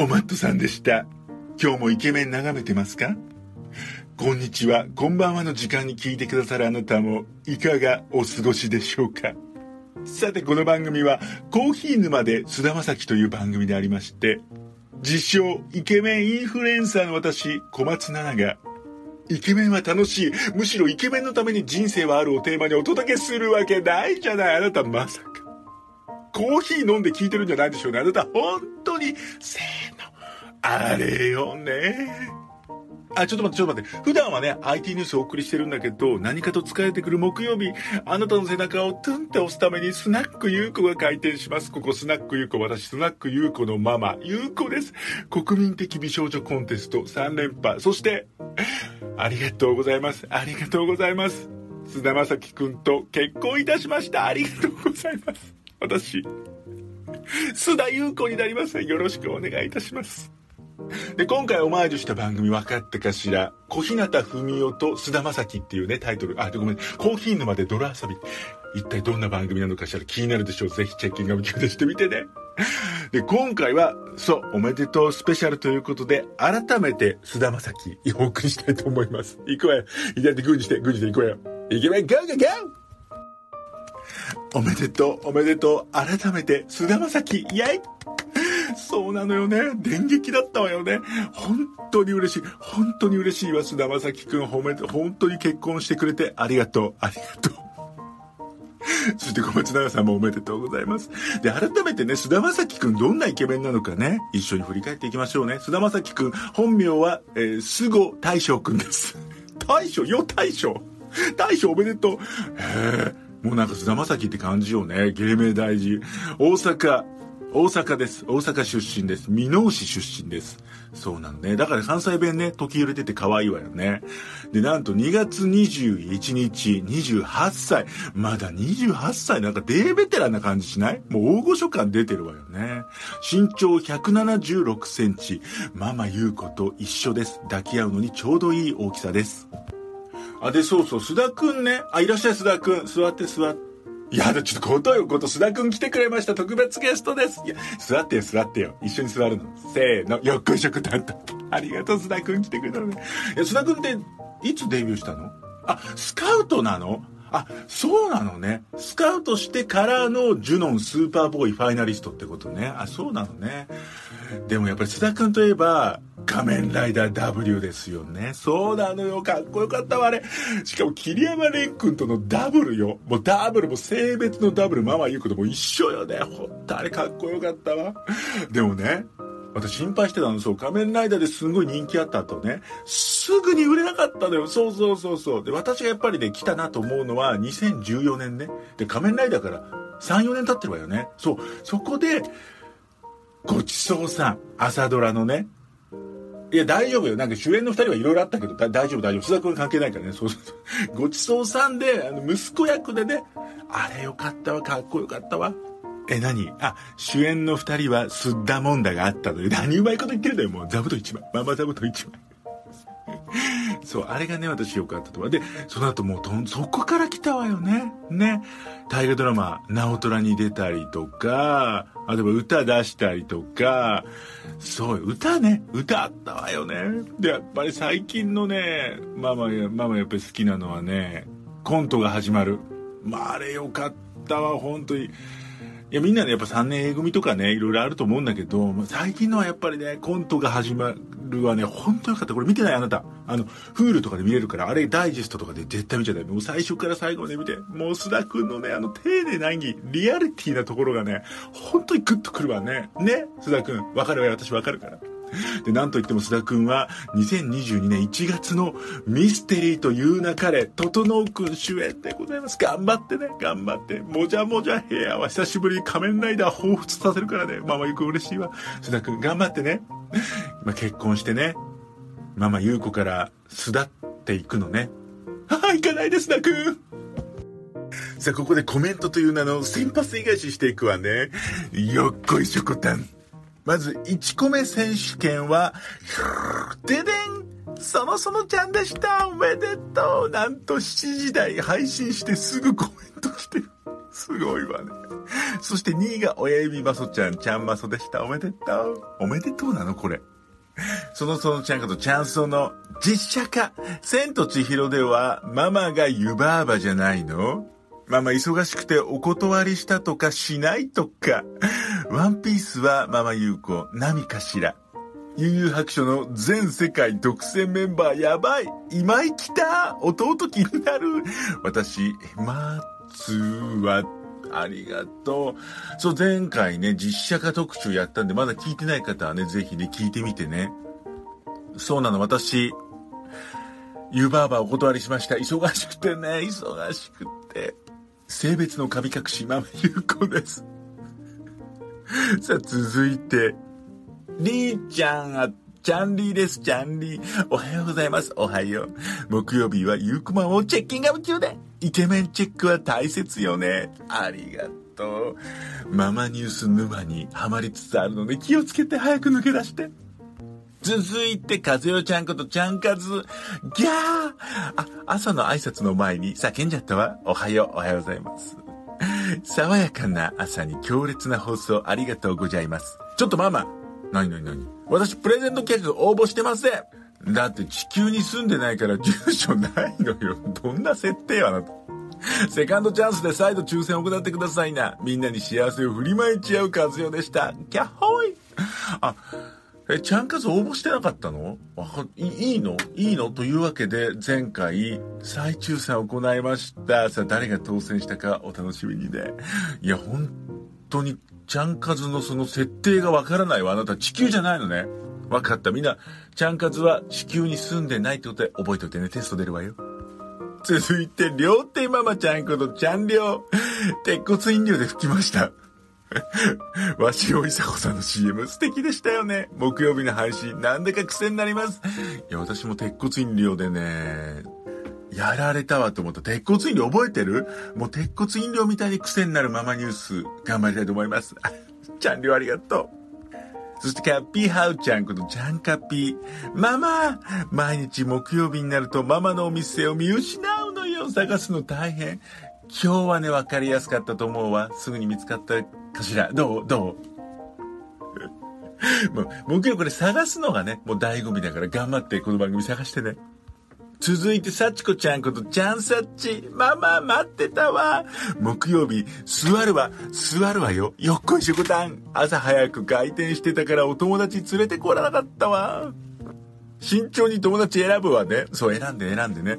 おマットさんでした。今日もイケメン眺めてますか？こんにちは、こんばんはの時間に聞いてくださるあなたも、いかがお過ごしでしょうか？さて、この番組は、コーヒー沼で菅田将暉という番組でありまして、自称、イケメンインフルエンサーの私、小松菜奈が、イケメンは楽しい。むしろイケメンのために人生はあるをテーマにお届けするわけないじゃない。あなたまさか。コーヒー飲んで聞いてるんじゃないでしょうね。あなた本当に、せー、あれよね。あ、ちょっと待って、ちょっと待って。普段はね、IT ニュースをお送りしてるんだけど、何かと疲れてくる木曜日、あなたの背中をトゥンって押すために、スナックゆうこが開店します。ここスナックゆうこ、私、スナックゆうこのママ、ゆうこです。国民的美少女コンテスト3連覇。そして、ありがとうございます。ありがとうございます。菅田将暉くんと結婚いたしました。ありがとうございます。私、須田優子になります。よろしくお願いいたします。で、今回オマージュした番組分かったかしら？小日向文夫と菅田将暉っていうね、タイトル。あ、ごめん。コーヒー沼で泥遊び。一体どんな番組なのかしら？気になるでしょう。ぜひチェッキングを聞してみてね。で、今回は、そう、おめでとうスペシャルということで、改めて菅田将暉お送りしたいと思います。行くわよ。左手グーにして、グーにして行くわよ。行けばゴーゴーゴーおめでとう、おめでとう。改めて、菅田将暉、イェイそうなのよね。電撃だったわよね。本当に嬉しい。本当に嬉しいわ、菅田将暉くん。褒めて、本当に結婚してくれてありがとう。ありがとう。そして小松菜さんもおめでとうございます。で、改めてね、菅田将暉くんどんなイケメンなのかね、一緒に振り返っていきましょうね。菅田将暉くん、本名は、えー、菅大将くんです。大将？よ、大将？大将おめでとう。へえ。もうなんか菅田将暉って感じよね。芸名大事。大阪、大阪です。大阪出身です。箕面市出身です。そうなのね。だから関西弁ね、時揺れてて可愛いわよね。で、なんと2月21日、28歳。まだ28歳。なんかデーベテランな感じしない？もう大御所感出てるわよね。身長176センチ。ママ優子と一緒です。抱き合うのにちょうどいい大きさです。あ、で、そうそう、須田くんね。あ、いらっしゃい、須田くん。座って、座って。いや、ちょっとことよこと、須田くん来てくれました。特別ゲストです。いや、座ってよ、座ってよ。一緒に座るの。せーの、よっこいしょくたんと。ありがとう、須田くん来てくれたのね。いや、須田くんって、いつデビューしたの？あ、スカウトなの？あ、そうなのね。スカウトしてからのジュノンスーパーボーイファイナリストってことね。あ、そうなのね。でもやっぱり須田くんといえば、仮面ライダー W ですよね。そうなのよ。かっこよかったわ、あれ。しかも桐山蓮くんとのダブルよ。もうダブルも性別のダブル、ママ言うことも一緒よね。ほんとあれかっこよかったわ。でもね、私心配してたの、そう、仮面ライダーですんごい人気あった後ね、すぐに売れなかったのよ。そうそうそうそう。で、私がやっぱりね、来たなと思うのは2014年ね。で、仮面ライダーから3、4年経ってるわよね。そう、そこで、ごちそうさん、朝ドラのね、いや、大丈夫よ。なんか主演の二人はいろいろあったけど、大丈夫、大丈夫。須田君関係ないからね。そうそうそう。ごちそうさんで、あの、息子役でね、あれよかったわ、かっこよかったわ。え、何？あ、主演の二人は、すったもんだがあったのよ。何うまいこと言ってるんだよ、もう。座布団一枚。ママ座布団一枚。そう、あれがね、私よかったとは。で、その後もう、そこから来たわよね。ね。大河ドラマ、直虎に出たりとか、あとは歌出したりとか、そう、歌ね、歌あったわよね。で、やっぱり最近のね、ママや、ママやっぱり好きなのはね、コントが始まる。まあ、あれよかったわ、本当に。いや、みんなね、やっぱ3年 A 組とかね、いろいろあると思うんだけど、最近のはやっぱりね、コントが始まるはね、ほんとよかった。これ見てないあなた。あの、フールとかで見れるから、あれダイジェストとかで絶対見ちゃダメ。もう最初から最後まで見て。もう須田くんのね、あの、丁寧な演技、リアリティなところがね、本当にグッとくるわね。ね？須田くん。わかるわよ。私わかるから。で、なんといっても須田くんは、2022年1月のミステリーというなかれ、整くん主演でございます。頑張ってね、頑張って。もじゃもじゃヘアは久しぶりに仮面ライダー彷彿させるからね。ママゆく嬉しいわ。須田くん頑張ってね。まあ、結婚してね、ママゆう子から巣立っていくのね。ああ、行かないです、須田くん。さあ、ここでコメントという名の先発返ししていくわね。よっこいしょこたん。まず、1個目選手権は、ででんそのそのちゃんでしたおめでとうなんと7時台配信してすぐコメント来てる。すごいわね。そして2位が親指まそちゃん、ちゃんまそでした。おめでとう。おめでとうなのこれ。そのそのちゃんことチャンソの実写化。千と千尋ではママが湯婆婆じゃないのママ忙しくてお断りしたとかしないとか。ワンピースはママ優子、何かしら。悠々白書の全世界独占メンバーやばい今井来た弟気になる私、松は、ありがとう。そう、前回ね、実写化特集やったんで、まだ聞いてない方はね、ぜひね、聞いてみてね。そうなの、私、湯婆婆お断りしました。忙しくてね、忙しくて。性別の神隠し、ママゆうこです。さあ、続いて、りーちゃん、あ、ちゃんりーです、ちゃんりー。おはようございます、おはよう。木曜日はゆうくまをチェッキングアップ中で。イケメンチェックは大切よね。ありがとう。ママニュース沼にはまりつつあるので気をつけて早く抜け出して。続いて、かずよちゃんことちゃんかず。ギャーあ、朝の挨拶の前に叫んじゃったわ。おはよう、おはようございます。爽やかな朝に強烈な放送ありがとうございます。ちょっとママ。なになになに私プレゼント企画応募してません。だって地球に住んでないから住所ないのよ。どんな設定あなた。セカンドチャンスで再度抽選を行ってくださいな。みんなに幸せを振りまいち合う和代でした。キャッホイあ、え、ちゃんかず応募してなかったの？わかいいの？いいの？というわけで、前回、再抽選を行いました。さあ、誰が当選したかお楽しみにね。いや、本当に、ちゃんかずのその設定がわからないわ。あなた地球じゃないのね。わかった。みんな、ちゃんかずは地球に住んでないってことで覚えておいてね。テスト出るわよ。続いて、両手ママちゃんことちゃんりょう。鉄骨飲料で吹きました。わしおいさこさんの CM 素敵でしたよね。木曜日の配信、なんだか癖になります。いや、私も鉄骨飲料でね、やられたわと思った。鉄骨飲料覚えてる？もう鉄骨飲料みたいに癖になるママニュース、頑張りたいと思います。ちゃんりょうありがとう。そしてキャッピーハウちゃんことジャンカピー。ママ毎日木曜日になるとママのお店を見失うのよ。探すの大変。今日はね、わかりやすかったと思うわ。すぐに見つかったかしら。どう？どう？もう、木曜これ探すのがね、もう醍醐味だから頑張ってこの番組探してね。続いて、幸子ちゃんこと、ちゃんさっち。ママ、待ってたわ。木曜日、座るわ、座るわよ。よっこいしょこたん。朝早く開店してたからお友達連れてこらなかったわ。慎重に友達選ぶわね。そう、選んで選んでね。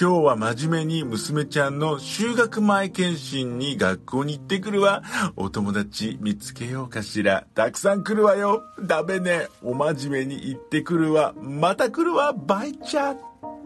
今日は真面目に娘ちゃんの修学前検診に学校に行ってくるわ。お友達見つけようかしら。たくさん来るわよ。ダメね。お真面目に行ってくるわ。また来るわ。バイチャ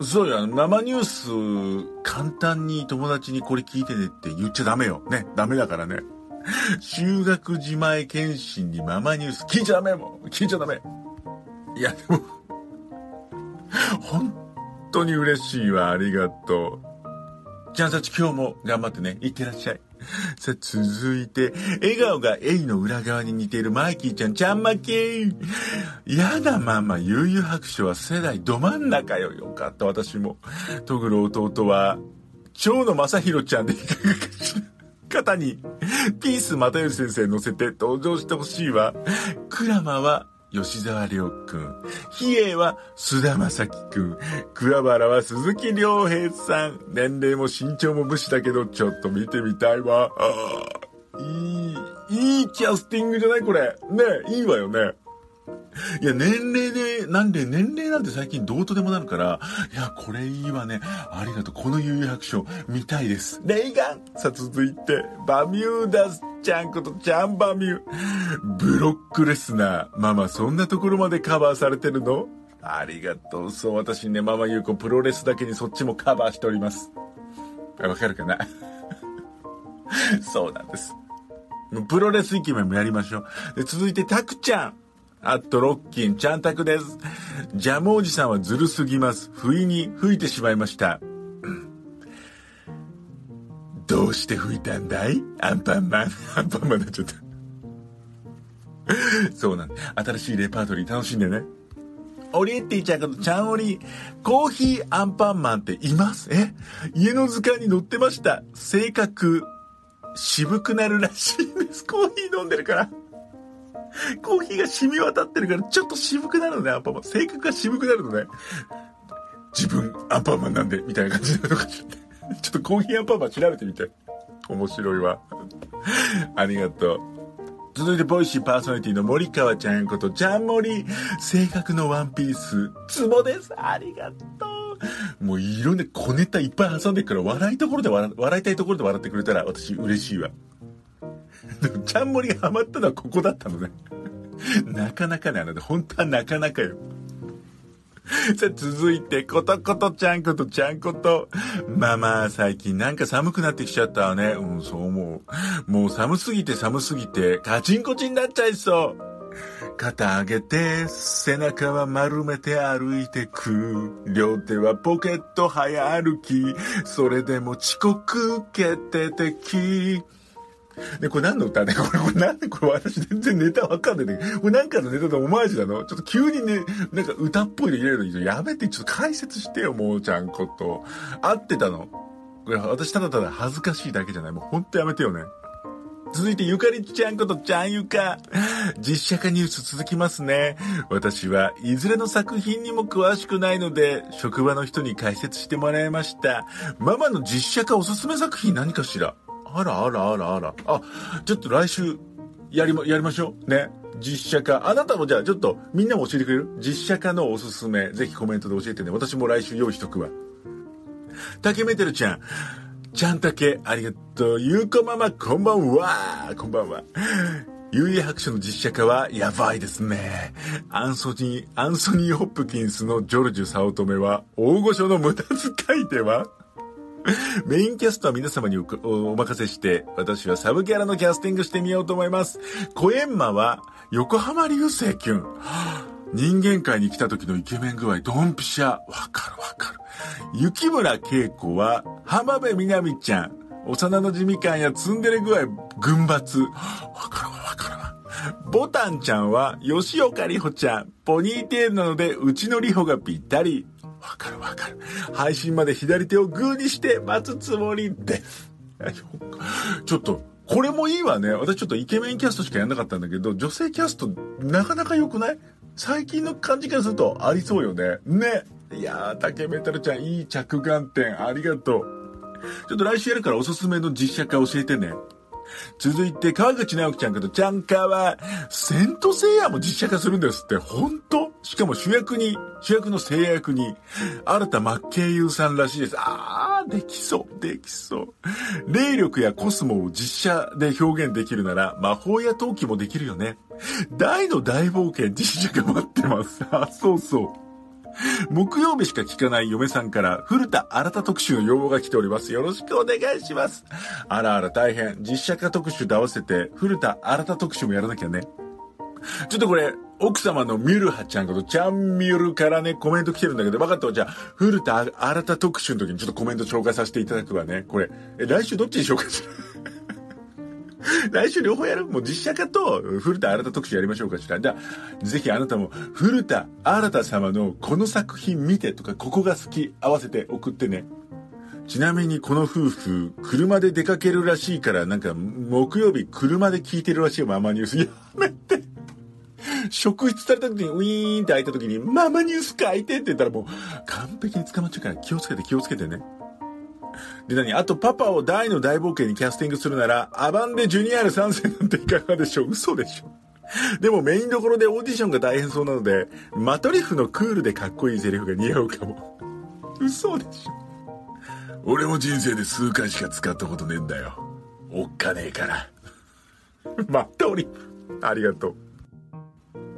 そうや、生ニュース、簡単に友達にこれ聞いてねって言っちゃダメよ。ね、ダメだからね。修学時前検診にママニュース聞いちゃダメも聞いちゃダメ。いや、でも、本当に嬉しいわ。ありがとう。ちゃんさち今日も頑張ってね。いってらっしゃい。さあ、続いて、笑顔がエイの裏側に似ているマイキーちゃん、ちゃんまきー。やだママ、悠々白書は世代ど真ん中よ。よかった、私も。トグロ弟は、蝶野正宏ちゃんでいかがかしら。肩に、ピース又吉先生乗せて登場してほしいわ。クラマは、吉沢亮くん。比叡は菅田正樹くん。桑原は鈴木亮平さん。年齢も身長も武士だけど、ちょっと見てみたいわ。ああ、いい、いいキャスティングじゃない？これ。ねいいわよね。いや、年齢で、なんで、年齢なんて最近どうとでもなるから、いや、これいいわね。ありがとう。この悠々白書、見たいです。レイガンさあ、続いて、バミューダスちゃんことちゃんバミュー。ブロックレスナー。ママ、そんなところまでカバーされてるの？ありがとう。そう、私ね、ママゆうこ、プロレスだけにそっちもカバーしております。わかるかな？そうなんです。プロレスイケメンもやりましょう。で続いて、タクちゃん。あとロッキン、ちゃんたくです。ジャムおじさんはずるすぎます。不意に吹いてしまいました。どうして吹いたんだい？アンパンマン。アンパンマンになっちゃった。そうなんだ。新しいレパートリー楽しんでね。オリエッティちゃんことちゃんおり、コーヒーアンパンマンっています？え？家の図鑑に載ってました。性格、渋くなるらしいんです。コーヒー飲んでるから。コーヒーが染み渡ってるから、ちょっと渋くなるのね、アンパンマン。性格が渋くなるのね。自分、アンパンマンなんで、みたいな感じになのか。ちょっとコーヒーアンパンマン調べてみて。面白いわ。ありがとう。続いて、ボイシーパーソナリティの森川ちゃんこと、ちゃん森。性格のワンピース、ツボです。ありがとう。もういろんな小ネタいっぱい挟んでるから、笑いところで笑、笑いたいところで笑ってくれたら、私嬉しいわ。ちゃん森がハマったのはここだったのね。なかなかね、あの、本当はなかなかよ。さあ、続いて、ことことちゃんことちゃんこと。まあまあ、最近なんか寒くなってきちゃったわね。うん、そう思う。もう寒すぎて寒すぎて、カチンコチンになっちゃいそう。肩上げて、背中は丸めて歩いてく。両手はポケット早歩き。それでも遅刻決定的。で、これ何の歌ね？これ、これなんでこれ私全然ネタわかんないんだけど、これなんかのネタでオマージュなの？ちょっと急にね、なんか歌っぽいの入れるのに、やめて、ちょっと解説してよ、もうちゃんこと。合ってたの。これ私ただただ恥ずかしいだけじゃない。もうほんとやめてよね。続いて、ゆかりちゃんことちゃんゆか。実写化ニュース続きますね。私はいずれの作品にも詳しくないので、職場の人に解説してもらいました。ママの実写化おすすめ作品何かしら？あらあらあらあら。あ、ちょっと来週、やりま、やりましょう。ね。実写化。あなたもじゃあちょっとみんなも教えてくれる？実写化のおすすめ。ぜひコメントで教えてね。私も来週用意しとくわ。竹メテルちゃん。ちゃんたけ、ありがとう。ゆうこママ、こんばんは。こんばんは。幽霊白書の実写化はやばいですね。アンソニー、アンソニー・ホップキンスのジョルジュ・サオトメは大御所の無駄遣いでは？メインキャストは皆様にお任せして、私はサブキャラのキャスティングしてみようと思います。コエンマは、横浜流星くん。人間界に来た時のイケメン具合、ドンピシャ。わかるわかる。雪村恵子は、浜辺美波ちゃん。幼馴染感やツンデレ具合、群抜。わかるわわかるわ。ボタンちゃんは、吉岡里帆ちゃん。ポニーテールなので、うちの里帆がぴったり。わかるわかる。配信まで左手をグーにして待つつもりです。ちょっと、これもいいわね。私ちょっとイケメンキャストしかやんなかったんだけど、女性キャストなかなか良くない？最近の感じからするとありそうよね。ね。いやー、竹メタルちゃんいい着眼点ありがとう。ちょっと来週やるからおすすめの実写化教えてね。続いて、川口直樹ちゃんことちゃんかは、セントセイヤも実写化するんですって、本当？しかも主役に、主役の制約に、新田真剣佑さんらしいです。あー、できそう、できそう。霊力やコスモを実写で表現できるなら、魔法や陶器もできるよね。大の大冒険実写化待ってます。あ、そうそう。木曜日しか聞かない嫁さんから古田新太特集の要望が来ております。よろしくお願いします。あらあら大変。実写化特集と合わせて古田新太特集もやらなきゃね。ちょっとこれ、奥様のミュルハちゃんこと、ちゃんミュルからね、コメント来てるんだけど、分かったわ。じゃあ、古田新太特集の時にちょっとコメント紹介させていただくわね。これ、え、来週どっちに紹介する来週両方やる？もう実写化と古田新太特集やりましょうかしら。じゃあ、ぜひあなたも古田新太様のこの作品見てとか、ここが好き合わせて送ってね。ちなみにこの夫婦、車で出かけるらしいから、なんか、木曜日車で聞いてるらしいよ、ママニュース。やめて。職質された時にウィーンって開いた時に、ママニュース書いてって言ったらもう、完璧に捕まっちゃうから気をつけて気をつけてね。で、何？あと、パパを大の大冒険にキャスティングするなら、アバンでジュニアール参戦なんていかがでしょう？嘘でしょでもメインどころでオーディションが大変そうなので、マトリフのクールでかっこいいセリフが似合うかも。嘘でしょ俺も人生で数回しか使ったことねえんだよ。おっかねえから。マトリフ。ありがとう。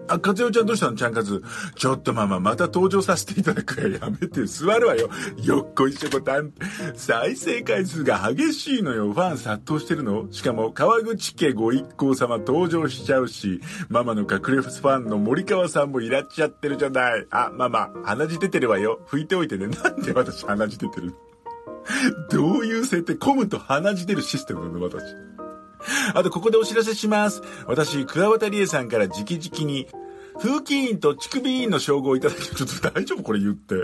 あ、かつよちゃんどうしたの？ちゃんかず。ちょっとママ、また登場させていただくからやめて、座るわよ。よっこいしょこたん。再生回数が激しいのよ。ファン殺到してるのしかも、川口家ご一行様登場しちゃうし、ママの隠れファンの森川さんもいらっしゃってるじゃない。あ、ママ、鼻血出てるわよ。拭いておいてね。なんで私鼻血出てる？どういう設定？混むと鼻血出るシステムなの私。あと、ここでお知らせします。私、桑畑理恵さんから直々に、風紀委員と乳首委員の称号をいただき、ちょっと大丈夫これ言って。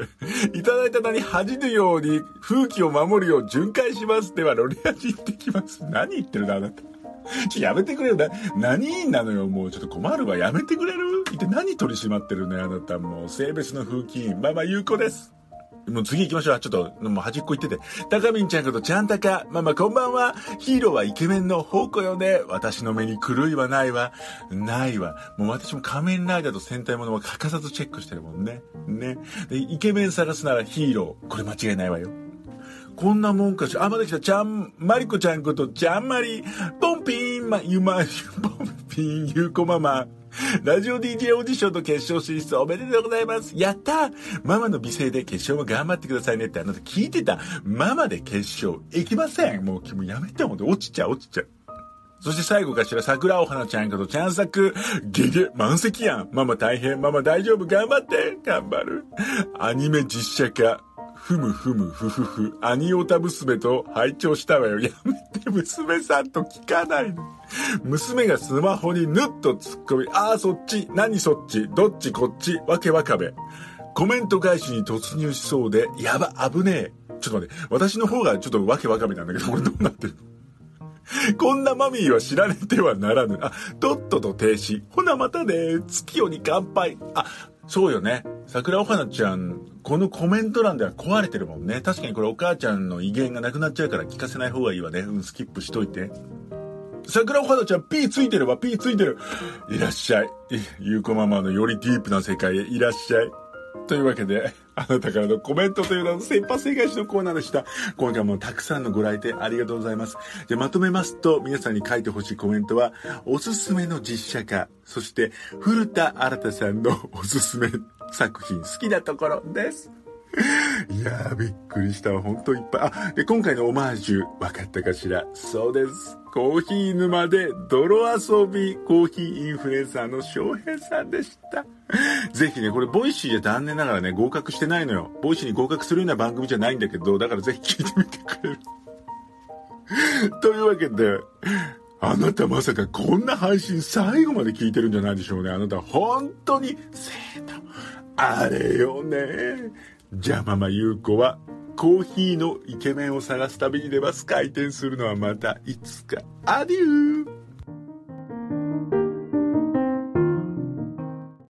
いただいた名に恥じぬように風紀を守るよう巡回します。では、ロリアジ行ってきます。何言ってるんだ、あなた。ちょ、やめてくれよ。な、何員なのよ。もうちょっと困るわ。やめてくれる？一体何取り締まってるね、あなた。もう、性別の風紀委員。まあまあ、有効です。もう次行きましょう。ちょっと、もう端っこ行ってて。たかみんちゃんことちゃんたか。ママこんばんは。ヒーローはイケメンの宝庫よね。私の目に狂いはないわ。ないわ。もう私も仮面ライダーと戦隊ものは欠かさずチェックしてるもんね。ね。で、イケメン探すならヒーロー。これ間違いないわよ。こんなもんかしら。あ、まだ来た。ちゃん、まりこちゃんことちゃんまり。ポンピーン、ま、ゆま、ポンピーン、ゆうこママ。ラジオ DJ オーディションの決勝進出おめでとうございます。やったママの美声で決勝も頑張ってくださいねってあなた聞いてた。ママで決勝行きません。もう、もうやめても落ちちゃう、落ちちゃう。そして最後かしら、桜お花ちゃんことちゃんさく、ゲゲ、満席やん。ママ大変、ママ大丈夫、頑張って、頑張る。アニメ実写化、ふむふむふふふ、アニオタ娘と拝聴したわよ。やめて、娘さんと聞かない。娘がスマホにぬっと突っ込み、ああ、そっち、何そっち、どっちこっち、わけわかめ。コメント返しに突入しそうで、やば、危ねえ。ちょっと待って、私の方がちょっとわけわかめなんだけど、これどうなってる？こんなマミーは知られてはならぬ。あ、とっとと停止。ほなまたね。月夜に乾杯。あ、そうよね。桜お花ちゃん、このコメント欄では壊れてるもんね。確かにこれお母ちゃんの威厳がなくなっちゃうから聞かせない方がいいわね。うん、スキップしといて。桜お花ちゃん、P ついてるわ、P ついてる。いらっしゃい。ゆうこママのよりディープな世界へいらっしゃい。というわけで、あなたからのコメントというのは先発正解しのコーナーでした。今回もたくさんのご来店ありがとうございます。で、まとめますと、皆さんに書いてほしいコメントは、おすすめの実写化、そして、古田新さんのおすすめ作品、好きなところです。いやー、びっくりしたわ。ほんといっぱい。あ、で、今回のオマージュ、わかったかしら？そうです。コーヒー沼で泥遊びコーヒーインフルエンサーの翔平さんでした。ぜひね、これ Voicy で残念ながらね、合格してないのよ。 Voicy に合格するような番組じゃないんだけど、だからぜひ聞いてみてくれる。というわけで、あなたまさかこんな配信最後まで聞いてるんじゃないでしょうね。あなた本当に、生徒、あれよね。じゃあママ優子はコーヒーのイケメンを探す旅に出ます。開店するのはまたいつか。アデュー